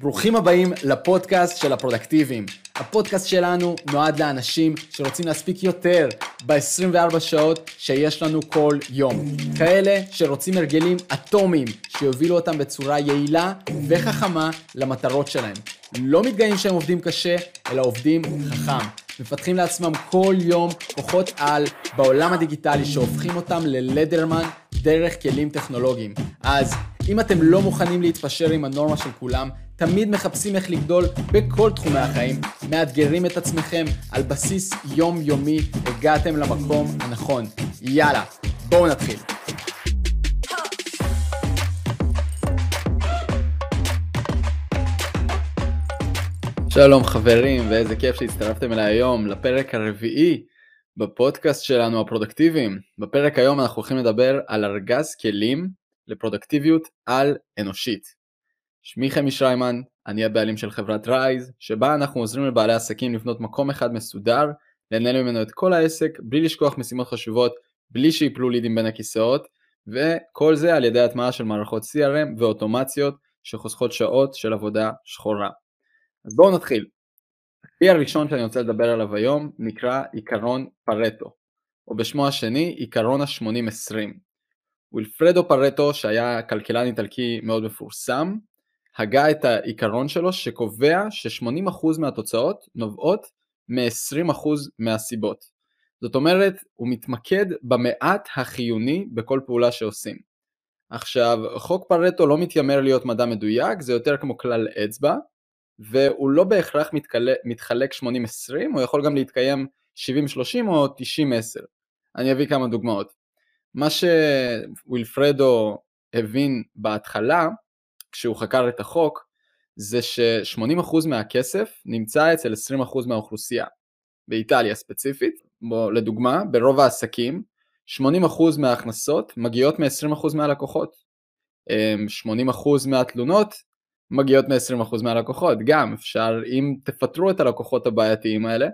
ברוכים הבאים לפודקאסט של הפרודקטיביים. הפודקאסט שלנו נועד לאנשים שרוצים להספיק יותר ב-24 שעות שיש לנו כל יום. כאלה שרוצים הרגלים אטומיים שיובילו אותם בצורה יעילה וחכמה למטרות שלהם. לא מתגאים שהם עובדים קשה, אלא עובדים חכם. מפתחים לעצמם כל יום כוחות על בעולם הדיגיטלי שהופכים אותם ללדרמן דרך כלים טכנולוגיים. אז אם אתם לא מוכנים להתפשר עם הנורמה של כולם, תמיד מחפשים איך לגדול בכל תחומי החיים, מאתגרים את עצמכם על בסיס יומיומי, הגעתם למקום הנכון. יאללה, בואו נתחיל. שלום חברים, ואיזה כיף שהצטרפתם אליי היום לפרק הרביעי בפודקאסט שלנו הפרודקטיביים. בפרק היום אנחנו הולכים לדבר על ארגז כלים לפרודקטיביות על אנושית. שמי חמי שריימן, אני הבעלים של חברת רייז, שבה אנחנו עוזרים לבעלי עסקים לבנות מקום אחד מסודר, לנהל ממנו את כל העסק בלי לשכוח משימות חשובות, בלי שיפלו לידים בין הכיסאות, וכל זה על ידי הטמעה של מערכות CRM ואוטומציות שחוסכות שעות של עבודה שחורה. אז בואו נתחיל. הכלי הראשון שאני רוצה לדבר עליו היום נקרא עיקרון פרטו, או בשמו השני עיקרון ה-80-20. ווילפרדו פרטו שהיה כלכלן איטלקי מאוד מפורסם, הגה את העיקרון שלו שקובע ש-80% מהתוצאות נובעות מ-20% מהסיבות. זאת אומרת, הוא מתמקד במעט החיוני בכל פעולה שעושים. עכשיו, חוק פרטו לא מתיימר להיות מדע מדויק, זה יותר כמו כלל אצבע, והוא לא בהכרח. מתחלק 80-20, הוא יכול גם להתקיים 70-30 או 90-10. אני אביא כמה דוגמאות. מה שווילפרדו הבין בהתחלה, כשהוא חקר את החוק, זה ש-80% מהכסף נמצא אצל 20% מהאוכלוסייה. באיטליה ספציפית, בו, לדוגמה, ברוב העסקים, 80% מההכנסות מגיעות מ-20% מהלקוחות. 80% מהתלונות מגיעות מ-20% מהלקוחות, גם אפשר, אם תפטרו את הלקוחות הבעייתיים האלה,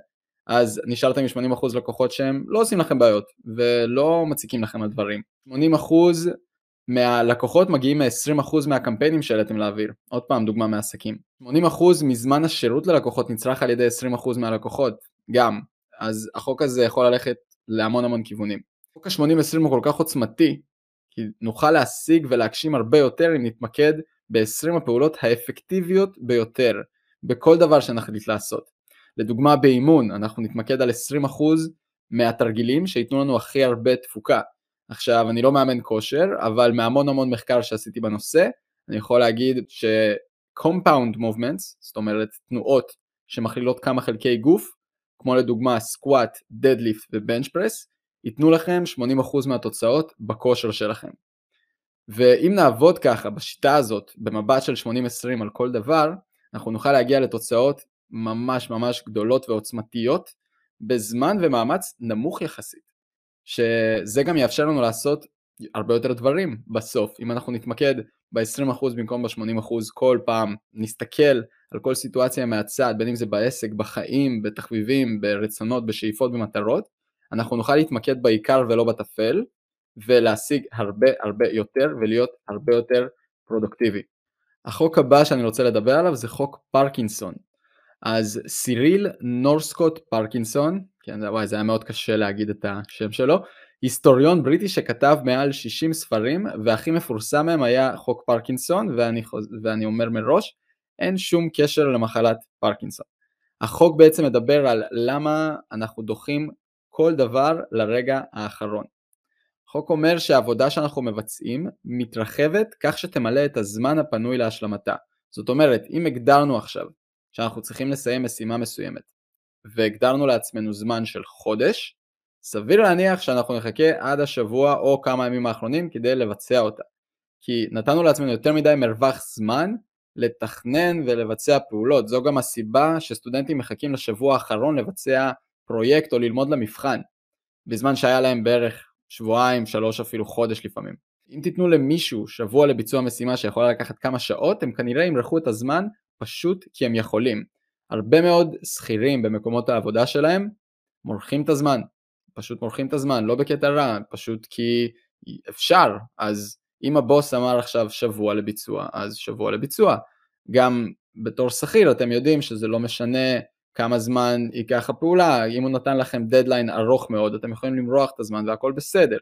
אז נשארתם עם 80% לקוחות שהם לא עושים לכם בעיות ולא מציקים לכם על דברים. 80% מהלקוחות מגיעים מ-20% מהקמפיינים שהעליתם לאוויר. עוד פעם דוגמה מעסקים. 80% מזמן השירות ללקוחות נצרך על ידי 20% מהלקוחות, גם. אז החוק הזה יכול ללכת להמון המון כיוונים. חוק ה-80-20 הוא כל כך עוצמתי, כי נוכל להשיג ולהגשים הרבה יותר אם נתמקד ב-20 הפעולות האפקטיביות ביותר בכל דבר שנחליט לעשות. לדוגמה באימון אנחנו נתמקד על 20% מהתרגילים שייתנו לנו הכי הרבה תפוקה. עכשיו אני לא מאמן כושר אבל מהמון המון מחקר שעשיתי בנושא אני יכול להגיד ש-compound movements זאת אומרת תנועות שמכלילות כמה חלקי גוף כמו לדוגמה סקואט, דדליפט ובנץ' פרס ייתנו לכם 80% מהתוצאות בכושר שלכם. ואם נעבוד ככה בשיטה הזאת במבט של 80-20 על כל דבר אנחנו נוכל להגיע לתוצאות ממש ממש גדולות ועוצמתיות בזמן ומאמץ נמוך יחסית. שזה גם יאפשר לנו לעשות הרבה יותר דברים בסוף. אם אנחנו נתמקד ב-20% במקום ב-80% כל פעם, נסתכל על כל סיטואציה מהצד, בין אם זה בעסק, בחיים, בתחביבים, ברצונות, בשאיפות, במטרות, אנחנו נוכל להתמקד בעיקר ולא בטפל, ולהשיג הרבה הרבה יותר ולהיות הרבה יותר פרודוקטיבי. החוק הבא שאני רוצה לדבר עליו זה חוק פרקינסון. אז סיריל נורסקוט פרקינסון, כן, וואי, זה היה מאוד קשה להגיד את השם שלו, היסטוריון בריטי שכתב מעל 60 ספרים, והכי מפורסם מהם היה חוק פרקינסון, ואני, ואני אומר מראש, אין שום קשר למחלת פרקינסון. החוק בעצם מדבר על למה אנחנו דוחים כל דבר לרגע האחרון. החוק אומר שהעבודה שאנחנו מבצעים מתרחבת כך שתמלא את הזמן הפנוי להשלמתה. זאת אומרת, אם הגדרנו עכשיו שאנחנו צריכים לסיים משימה מסוימת והגדרנו לעצמנו זמן של חודש, סביר להניח שאנחנו נחכה עד השבוע או כמה ימים האחרונים כדי לבצע אותה. כי נתנו לעצמנו יותר מדי מרווח זמן לתכנן ולבצע פעולות. זו גם הסיבה שסטודנטים מחכים לשבוע האחרון לבצע פרויקט או ללמוד למבחן, בזמן שהיה להם בערך שבועיים, שלוש אפילו חודש לפעמים. אם תיתנו למישהו שבוע לביצוע משימה שיכולה לקחת כמה שעות, הם כנראה ימרחו את הזמן פשוט כי הם יכולים. הרבה מאוד שכירים במקומות העבודה שלהם מורחים את הזמן, פשוט מורחים את הזמן, לא בקטע רע, פשוט כי אפשר, אז אם הבוס אמר עכשיו שבוע לביצוע, אז שבוע לביצוע. גם בתור שכיר אתם יודעים שזה לא משנה כמה זמן ייקח הפעולה, אם הוא נתן לכם דדליין ארוך מאוד אתם יכולים למרוח את הזמן והכל בסדר.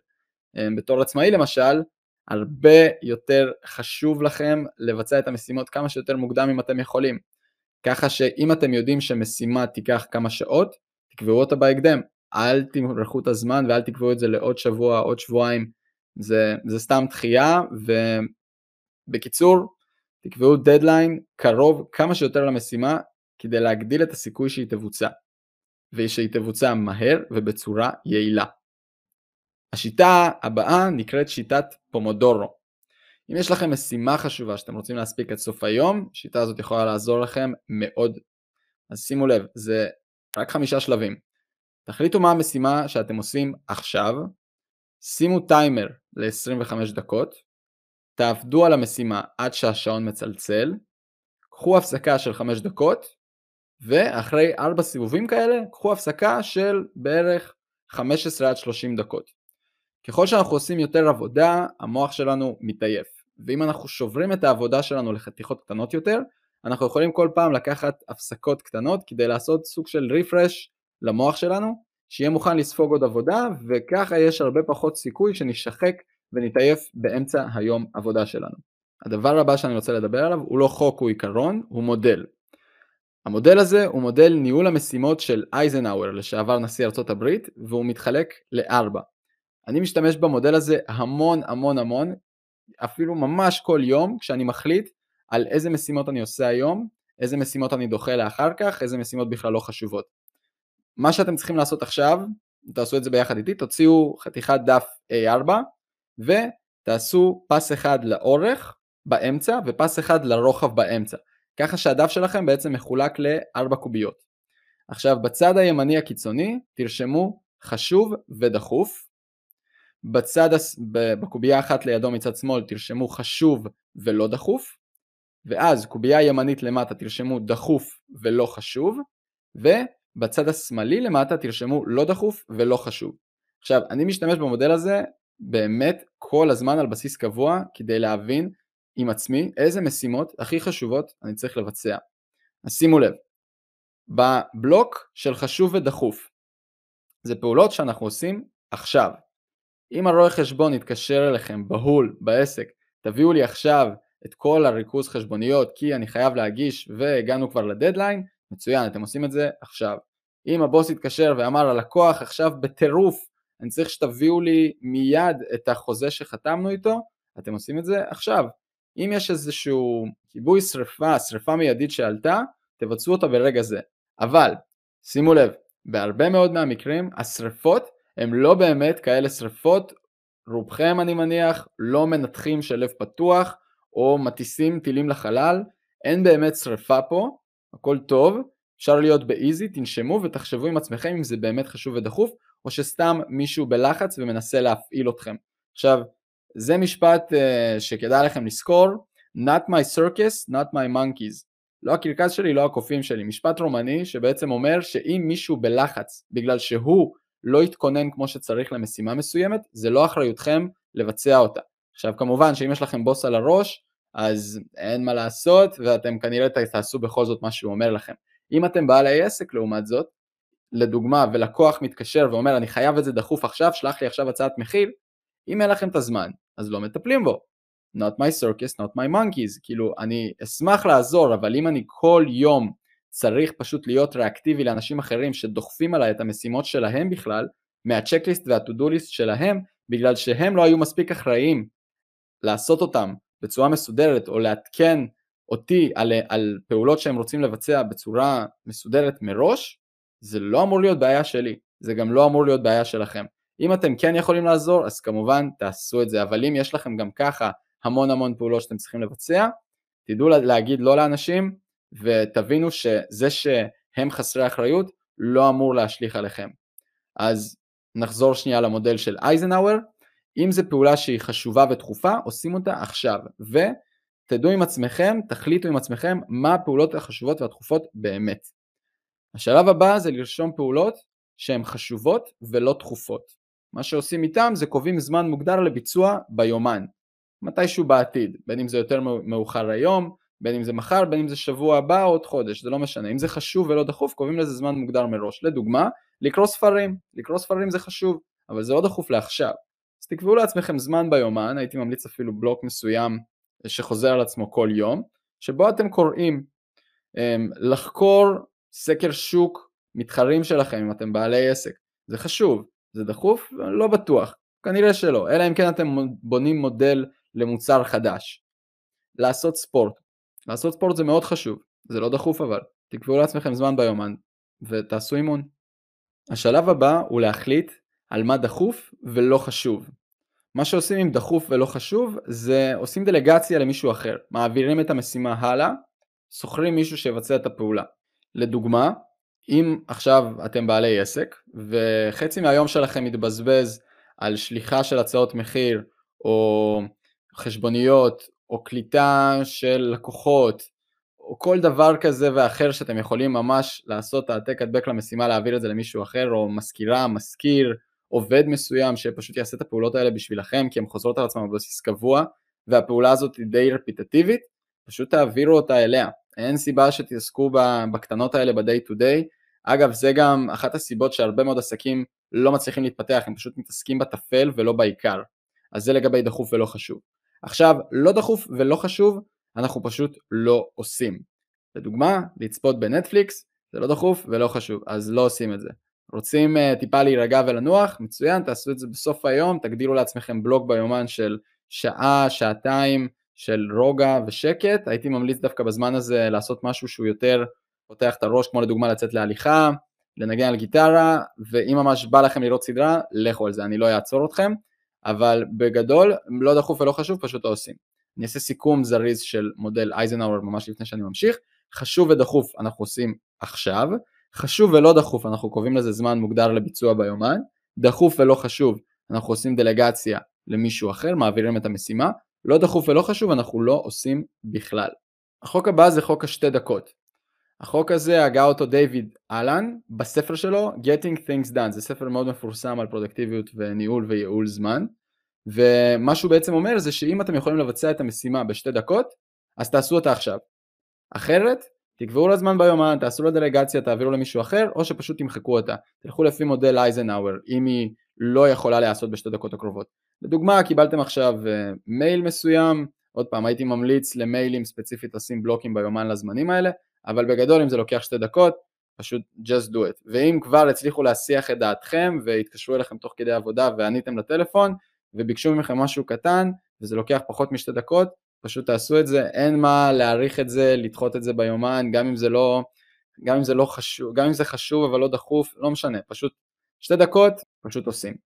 אמ, בתור עצמאי למשל, הרבה יותר חשוב לכם לבצע את המשימות כמה שיותר מוקדם אם אתם יכולים. ככה שאם אתם יודעים שמשימה תיקח כמה שעות, תקבעו אותה בהקדם. אל תמרחו את הזמן ואל תקבעו את זה לעוד שבוע, עוד שבועיים. זה, זה סתם דחייה, ובקיצור, תקבעו דדליין קרוב כמה שיותר למשימה, כדי להגדיל את הסיכוי שהיא תבוצע. ושהיא תבוצע מהר ובצורה יעילה. השיטה הבאה נקראת שיטת פומודורו. אם יש לכם משימה חשובה שאתם רוצים להספיק עד סוף היום, השיטה הזאת יכולה לעזור לכם מאוד. אז שימו לב, זה רק חמישה שלבים. תחליטו מה המשימה שאתם עושים עכשיו, שימו טיימר ל-25 דקות, תעבדו על המשימה עד שהשעון מצלצל, קחו הפסקה של 5 דקות, ואחרי 4 סיבובים כאלה, קחו הפסקה של בערך 15 עד 30 דקות. ככל שאנחנו עושים יותר עבודה, המוח שלנו מתעייף. ואם אנחנו שוברים את העבודה שלנו לחתיכות קטנות יותר, אנחנו יכולים כל פעם לקחת הפסקות קטנות כדי לעשות סוג של רפרש למוח שלנו, שיהיה מוכן לספוג עוד עבודה, וככה יש הרבה פחות סיכוי שנשחק ונתעייף באמצע היום עבודה שלנו. הדבר הבא שאני רוצה לדבר עליו הוא לא חוק, הוא עיקרון, הוא מודל. המודל הזה הוא מודל ניהול המשימות של אייזנהאואר, לשעבר נשיא ארצות הברית, והוא מתחלק לארבע. אני משתמש במודל הזה המון המון המון, אפילו ממש כל יום כשאני מחליט על איזה משימות אני עושה היום, איזה משימות אני דוחה לאחר כך, איזה משימות בכלל לא חשובות. מה שאתם צריכים לעשות עכשיו, תעשו את זה ביחד איתי, תוציאו חתיכת דף A4 ותעשו פס אחד לאורך באמצע ופס אחד לרוחב באמצע. ככה שהדף שלכם בעצם מחולק לארבע קוביות. עכשיו בצד הימני הקיצוני תרשמו חשוב ודחוף, בצד, בקובייה אחת לידו מצד שמאל תרשמו חשוב ולא דחוף, ואז קובייה ימנית למטה תרשמו דחוף ולא חשוב, ובצד השמאלי למטה תרשמו לא דחוף ולא חשוב. עכשיו, אני משתמש במודל הזה באמת כל הזמן על בסיס קבוע כדי להבין עם עצמי איזה משימות הכי חשובות אני צריך לבצע. אז שימו לב, בבלוק של חשוב ודחוף, זה פעולות שאנחנו עושים עכשיו. אם הרואה חשבון יתקשר אליכם בהול, בעסק, תביאו לי עכשיו את כל הריכוז חשבוניות כי אני חייב להגיש והגענו כבר לדדליין, מצוין, אתם עושים את זה עכשיו. אם הבוס יתקשר ואמר הלקוח עכשיו בטירוף, אני צריך שתביאו לי מיד את החוזה שחתמנו איתו, אתם עושים את זה עכשיו. אם יש איזשהו כיבוי שריפה, שריפה מיידית שעלתה, תבצעו אותה ברגע זה. אבל, שימו לב, בהרבה מאוד מהמקרים השריפות הם לא באמת כאלה שריפות, רובכם אני מניח לא מנתחים של לב פתוח או מטיסים טילים לחלל, אין באמת שריפה פה, הכל טוב, אפשר להיות באיזי, תנשמו ותחשבו עם עצמכם אם זה באמת חשוב ודחוף או שסתם מישהו בלחץ ומנסה להפעיל אתכם. עכשיו, זה משפט uh, שכדאי לכם לזכור, not my circus, not my monkeys. לא הקרקס שלי, לא הקופים שלי. משפט רומני שבעצם אומר שאם מישהו בלחץ בגלל שהוא לא התכונן כמו שצריך למשימה מסוימת, זה לא אחריותכם לבצע אותה. עכשיו כמובן שאם יש לכם בוס על הראש, אז אין מה לעשות ואתם כנראה תעשו בכל זאת מה שהוא אומר לכם. אם אתם בעלי עסק לעומת זאת, לדוגמה ולקוח מתקשר ואומר אני חייב את זה דחוף עכשיו, שלח לי עכשיו הצעת מחיר, אם אין לכם את הזמן, אז לא מטפלים בו. Not my circus, not my monkeys. כאילו, אני אשמח לעזור, אבל אם אני כל יום צריך פשוט להיות ריאקטיבי לאנשים אחרים שדוחפים עליי את המשימות שלהם בכלל, מהצ'קליסט והטודו ליסט שלהם, בגלל שהם לא היו מספיק אחראיים לעשות אותם בצורה מסודרת או לעדכן אותי על, על פעולות שהם רוצים לבצע בצורה מסודרת מראש, זה לא אמור להיות בעיה שלי, זה גם לא אמור להיות בעיה שלכם. אם אתם כן יכולים לעזור, אז כמובן תעשו את זה, אבל אם יש לכם גם ככה המון המון פעולות שאתם צריכים לבצע, תדעו להגיד לא לאנשים ותבינו שזה שהם חסרי אחריות לא אמור להשליך עליכם. אז נחזור שנייה למודל של אייזנהאואר, אם זו פעולה שהיא חשובה ודחופה, עושים אותה עכשיו, ותדעו עם עצמכם, תחליטו עם עצמכם מה הפעולות החשובות והדחופות באמת. השלב הבא זה לרשום פעולות שהן חשובות ולא דחופות. מה שעושים איתם זה קובעים זמן מוגדר לביצוע ביומן, מתישהו בעתיד, בין אם זה יותר מאוחר היום, בין אם זה מחר, בין אם זה שבוע הבא או עוד חודש, זה לא משנה. אם זה חשוב ולא דחוף, קובעים לזה זמן מוגדר מראש. לדוגמה, לקרוא ספרים. לקרוא ספרים זה חשוב, אבל זה לא דחוף לעכשיו. אז תקבעו לעצמכם זמן ביומן, הייתי ממליץ אפילו בלוק מסוים שחוזר על עצמו כל יום, שבו אתם קוראים אמ, לחקור סקר שוק מתחרים שלכם אם אתם בעלי עסק. זה חשוב, זה דחוף? לא בטוח, כנראה שלא, אלא אם כן אתם בונים מודל למוצר חדש. לעשות ספורט, לעשות ספורט זה מאוד חשוב, זה לא דחוף אבל, תקבעו לעצמכם זמן ביומן ותעשו אימון. השלב הבא הוא להחליט על מה דחוף ולא חשוב. מה שעושים עם דחוף ולא חשוב זה עושים דלגציה למישהו אחר, מעבירים את המשימה הלאה, שוכרים מישהו שיבצע את הפעולה. לדוגמה, אם עכשיו אתם בעלי עסק וחצי מהיום שלכם מתבזבז על שליחה של הצעות מחיר או חשבוניות או קליטה של לקוחות או כל דבר כזה ואחר שאתם יכולים ממש לעשות העתק הדבק למשימה להעביר את זה למישהו אחר או מזכירה, מזכיר, עובד מסוים שפשוט יעשה את הפעולות האלה בשבילכם כי הן חוזרות על עצמן בבסיס קבוע והפעולה הזאת היא די רפיטטיבית, פשוט תעבירו אותה אליה. אין סיבה שתעסקו בקטנות האלה ב-day to day. אגב, זה גם אחת הסיבות שהרבה מאוד עסקים לא מצליחים להתפתח, הם פשוט מתעסקים בטפל ולא בעיקר. אז זה לגבי דחוף ולא חשוב. עכשיו, לא דחוף ולא חשוב, אנחנו פשוט לא עושים. לדוגמה, לצפות בנטפליקס, זה לא דחוף ולא חשוב, אז לא עושים את זה. רוצים uh, טיפה להירגע ולנוח? מצוין, תעשו את זה בסוף היום, תגדילו לעצמכם בלוג ביומן של שעה, שעתיים של רוגע ושקט, הייתי ממליץ דווקא בזמן הזה לעשות משהו שהוא יותר פותח את הראש, כמו לדוגמה לצאת להליכה, לנגן על גיטרה, ואם ממש בא לכם לראות סדרה, לכו על זה, אני לא אעצור אתכם, אבל בגדול, לא דחוף ולא חשוב, פשוט לא עושים. אני אעשה סיכום זריז של מודל אייזנאוור ממש לפני שאני ממשיך. חשוב ודחוף אנחנו עושים עכשיו, חשוב ולא דחוף אנחנו קובעים לזה זמן מוגדר לביצוע ביומן, דחוף ולא חשוב אנחנו עושים דלגציה למישהו אחר, מעבירים את המשימה, לא דחוף ולא חשוב אנחנו לא עושים בכלל. החוק הבא זה חוק השתי דקות. החוק הזה הגה אותו דיוויד אלן בספר שלו Getting Things Done, זה ספר מאוד מפורסם על פרודקטיביות וניהול וייעול זמן ומה שהוא בעצם אומר זה שאם אתם יכולים לבצע את המשימה בשתי דקות אז תעשו אותה עכשיו. אחרת תקבעו לה זמן ביומן, תעשו לה דלגציה, תעבירו למישהו אחר או שפשוט תמחקו אותה. תלכו לפי מודל אייזנהאואר אם היא לא יכולה להיעשות בשתי דקות הקרובות. לדוגמה קיבלתם עכשיו uh, מייל מסוים, עוד פעם הייתי ממליץ למיילים ספציפית לשים בלוקים ביומן לזמנים האלה אבל בגדול אם זה לוקח שתי דקות, פשוט just do it. ואם כבר הצליחו להסיח את דעתכם והתקשרו אליכם תוך כדי עבודה ועניתם לטלפון וביקשו מכם משהו קטן וזה לוקח פחות משתי דקות, פשוט תעשו את זה, אין מה להעריך את זה, לדחות את זה ביומן, גם אם זה לא, גם אם זה לא חשוב, גם אם זה חשוב אבל לא דחוף, לא משנה, פשוט שתי דקות, פשוט עושים.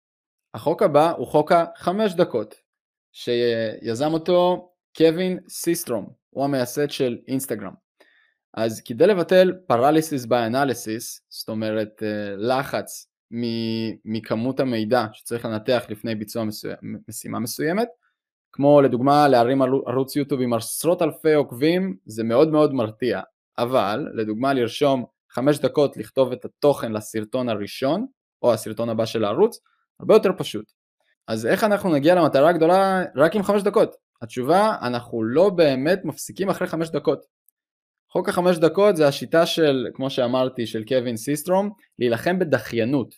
החוק הבא הוא חוק החמש דקות, שיזם אותו קווין סיסטרום, הוא המייסד של אינסטגרם. אז כדי לבטל paralysis by analysis, זאת אומרת אה, לחץ מכמות המידע שצריך לנתח לפני ביצוע מסוים, משימה מסוימת, כמו לדוגמה להרים ערוץ יוטיוב עם עשרות אלפי עוקבים, זה מאוד מאוד מרתיע, אבל לדוגמה לרשום חמש דקות לכתוב את התוכן לסרטון הראשון, או הסרטון הבא של הערוץ, הרבה יותר פשוט. אז איך אנחנו נגיע למטרה הגדולה רק עם חמש דקות? התשובה, אנחנו לא באמת מפסיקים אחרי חמש דקות. חוק החמש דקות זה השיטה של, כמו שאמרתי, של קווין סיסטרום, להילחם בדחיינות.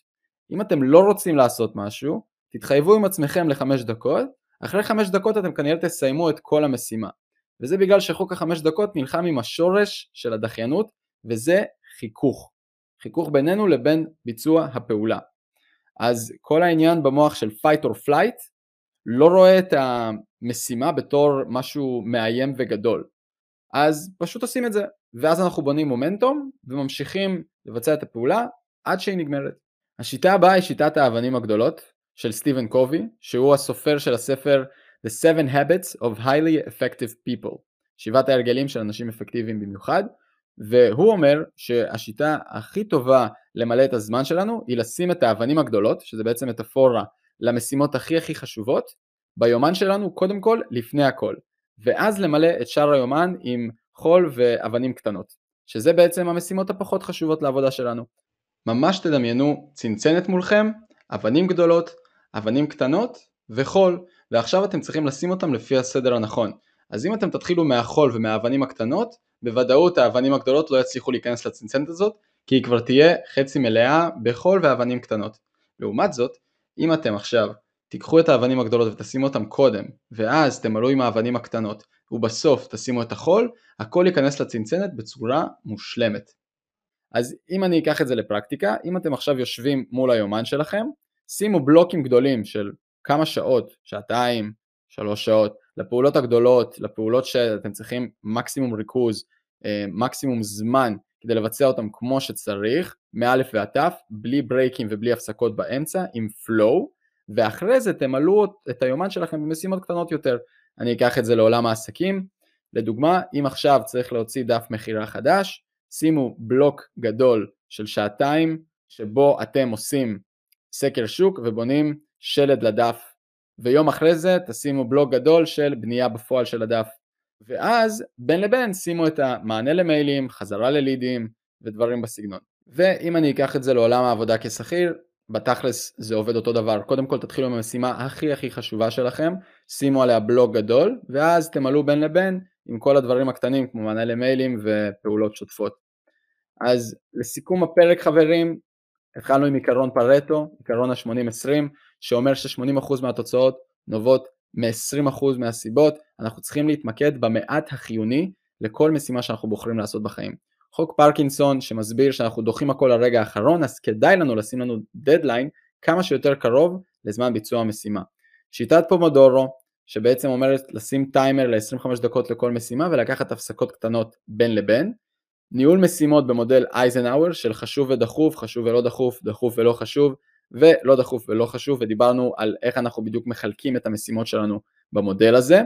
אם אתם לא רוצים לעשות משהו, תתחייבו עם עצמכם לחמש דקות, אחרי חמש דקות אתם כנראה תסיימו את כל המשימה. וזה בגלל שחוק החמש דקות נלחם עם השורש של הדחיינות, וזה חיכוך. חיכוך בינינו לבין ביצוע הפעולה. אז כל העניין במוח של fight or flight לא רואה את המשימה בתור משהו מאיים וגדול. אז פשוט עושים את זה, ואז אנחנו בונים מומנטום וממשיכים לבצע את הפעולה עד שהיא נגמרת. השיטה הבאה היא שיטת האבנים הגדולות של סטיבן קובי, שהוא הסופר של הספר The Seven Habits of Highly Effective People, שבעת ההרגלים של אנשים אפקטיביים במיוחד, והוא אומר שהשיטה הכי טובה למלא את הזמן שלנו היא לשים את האבנים הגדולות, שזה בעצם מטאפורה למשימות הכי הכי חשובות, ביומן שלנו קודם כל לפני הכל. ואז למלא את שאר היומן עם חול ואבנים קטנות, שזה בעצם המשימות הפחות חשובות לעבודה שלנו. ממש תדמיינו צנצנת מולכם, אבנים גדולות, אבנים קטנות וחול, ועכשיו אתם צריכים לשים אותם לפי הסדר הנכון. אז אם אתם תתחילו מהחול ומהאבנים הקטנות, בוודאות האבנים הגדולות לא יצליחו להיכנס לצנצנת הזאת, כי היא כבר תהיה חצי מלאה בחול ואבנים קטנות. לעומת זאת, אם אתם עכשיו תיקחו את האבנים הגדולות ותשימו אותם קודם, ואז תמלאו עם האבנים הקטנות, ובסוף תשימו את החול, הכל ייכנס לצנצנת בצורה מושלמת. אז אם אני אקח את זה לפרקטיקה, אם אתם עכשיו יושבים מול היומן שלכם, שימו בלוקים גדולים של כמה שעות, שעתיים, שלוש שעות, לפעולות הגדולות, לפעולות שאתם צריכים מקסימום ריכוז, אה, מקסימום זמן כדי לבצע אותם כמו שצריך, מא' ועד ת', בלי ברייקים ובלי הפסקות באמצע, עם flow, ואחרי זה תמלאו את היומן שלכם במשימות קטנות יותר. אני אקח את זה לעולם העסקים, לדוגמה, אם עכשיו צריך להוציא דף מכירה חדש, שימו בלוק גדול של שעתיים, שבו אתם עושים סקר שוק ובונים שלד לדף, ויום אחרי זה תשימו בלוק גדול של בנייה בפועל של הדף. ואז בין לבין שימו את המענה למיילים, חזרה ללידים ודברים בסגנון. ואם אני אקח את זה לעולם העבודה כשכיר, בתכלס זה עובד אותו דבר. קודם כל תתחילו עם המשימה הכי הכי חשובה שלכם, שימו עליה בלוג גדול, ואז תמלאו בין לבין עם כל הדברים הקטנים כמו מענה למיילים ופעולות שוטפות. אז לסיכום הפרק חברים, התחלנו עם עיקרון פרטו, עיקרון ה-80-20, שאומר ש-80% מהתוצאות נובעות מ-20% מהסיבות, אנחנו צריכים להתמקד במעט החיוני לכל משימה שאנחנו בוחרים לעשות בחיים. חוק פרקינסון שמסביר שאנחנו דוחים הכל לרגע האחרון, אז כדאי לנו לשים לנו דדליין כמה שיותר קרוב לזמן ביצוע המשימה. שיטת פומודורו, שבעצם אומרת לשים טיימר ל-25 דקות לכל משימה ולקחת הפסקות קטנות בין לבין. ניהול משימות במודל אייזנהאואר של חשוב ודחוף, חשוב ולא דחוף, דחוף ולא חשוב, ולא דחוף ולא חשוב, ודיברנו על איך אנחנו בדיוק מחלקים את המשימות שלנו במודל הזה.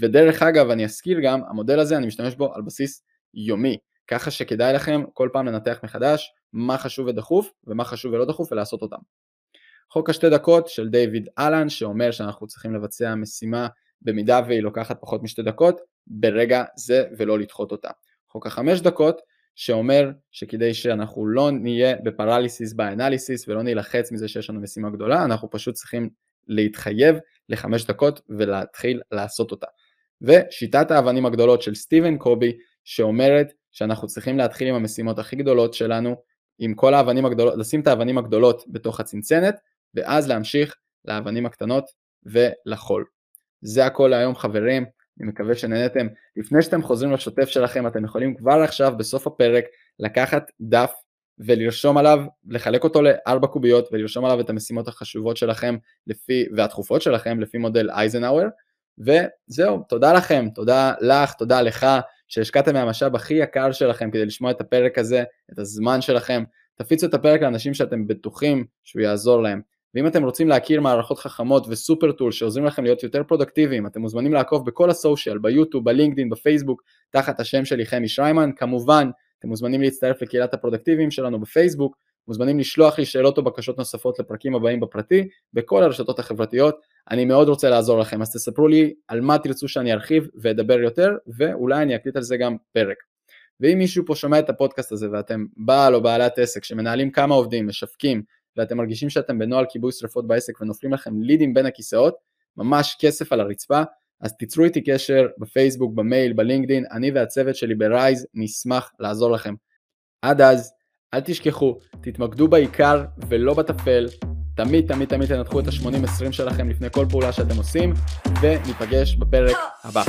ודרך אגב, אני אזכיר גם, המודל הזה אני משתמש בו על בסיס יומי. ככה שכדאי לכם כל פעם לנתח מחדש מה חשוב ודחוף ומה חשוב ולא דחוף ולעשות אותם. חוק השתי דקות של דיוויד אלן שאומר שאנחנו צריכים לבצע משימה במידה והיא לוקחת פחות משתי דקות ברגע זה ולא לדחות אותה. חוק החמש דקות שאומר שכדי שאנחנו לא נהיה בפרליסיס באנליסיס ולא נילחץ מזה שיש לנו משימה גדולה אנחנו פשוט צריכים להתחייב לחמש דקות ולהתחיל לעשות אותה. ושיטת האבנים הגדולות של סטיבן קובי שאומרת שאנחנו צריכים להתחיל עם המשימות הכי גדולות שלנו, עם כל האבנים הגדולות, לשים את האבנים הגדולות בתוך הצנצנת, ואז להמשיך לאבנים הקטנות ולחול. זה הכל להיום חברים, אני מקווה שנהנתם. לפני שאתם חוזרים לשוטף שלכם, אתם יכולים כבר עכשיו בסוף הפרק לקחת דף ולרשום עליו, לחלק אותו לארבע קוביות ולרשום עליו את המשימות החשובות שלכם לפי, והדחופות שלכם לפי מודל אייזנהאואר, וזהו, תודה לכם, תודה לך, תודה לך, שהשקעתם מהמשאב הכי יקר שלכם כדי לשמוע את הפרק הזה, את הזמן שלכם, תפיצו את הפרק לאנשים שאתם בטוחים שהוא יעזור להם. ואם אתם רוצים להכיר מערכות חכמות ו super tools שעוזרים לכם להיות יותר פרודקטיביים, אתם מוזמנים לעקוב בכל ה social, ביוטיוב, בלינקדאין, בפייסבוק, תחת השם שלי חמי שריימן. כמובן, אתם מוזמנים להצטרף לקהילת הפרודקטיביים שלנו בפייסבוק, מוזמנים לשלוח לי שאלות או בקשות נוספות לפרקים הבאים בפרטי, בכל הרשתות החברתיות. אני מאוד רוצה לעזור לכם, אז תספרו לי על מה תרצו שאני ארחיב ואדבר יותר, ואולי אני אקליט על זה גם פרק. ואם מישהו פה שומע את הפודקאסט הזה ואתם בעל או בעלת עסק שמנהלים כמה עובדים, משווקים, ואתם מרגישים שאתם בנוהל כיבוי שרפות בעסק ונופלים לכם לידים בין הכיסאות, ממש כסף על הרצפה, אז תיצרו איתי קשר בפייסבוק, במייל, בלינקדין, אני והצוות שלי ברייז נשמח לעזור לכם. עד אז, אל תשכחו, תתמקדו בעיקר ולא בטפל, תמיד תמיד תמיד תנתחו את ה-80-20 שלכם לפני כל פעולה שאתם עושים, וניפגש בפרק הבא.